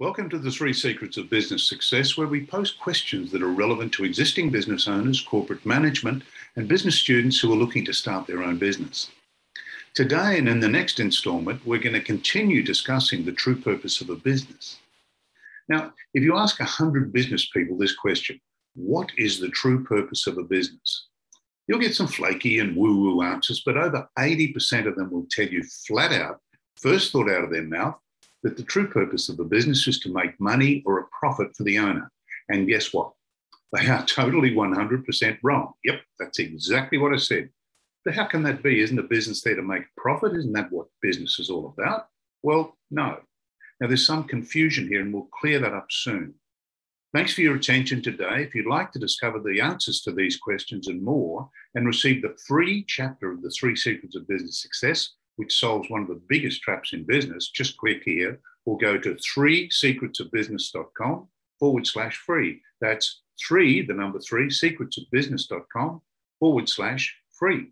Welcome to the Three Secrets of Business Success, where we post questions that are relevant to existing business owners, corporate management, and business students who are looking to start their own business. Today and in the next installment, we're going to continue discussing the true purpose of a business. Now, if you ask 100 business people this question, what is the true purpose of a business? You'll get some flaky and woo woo answers, but over 80% of them will tell you flat out, first thought out of their mouth, that the true purpose of the business is to make money or a profit for the owner. And guess what? They are totally 100% wrong. Yep, that's exactly what I said. But how can that be? Isn't a business there to make profit? Isn't that what business is all about? Well, no. Now, there's some confusion here, and we'll clear that up soon. Thanks for your attention today. If you'd like to discover the answers to these questions and more, and receive the free chapter of the Three Secrets of Business Success, which solves one of the biggest traps in business, just click here or go to three secretsofbusiness.com forward slash free. That's three, the number three, secretsofbusiness.com forward slash free.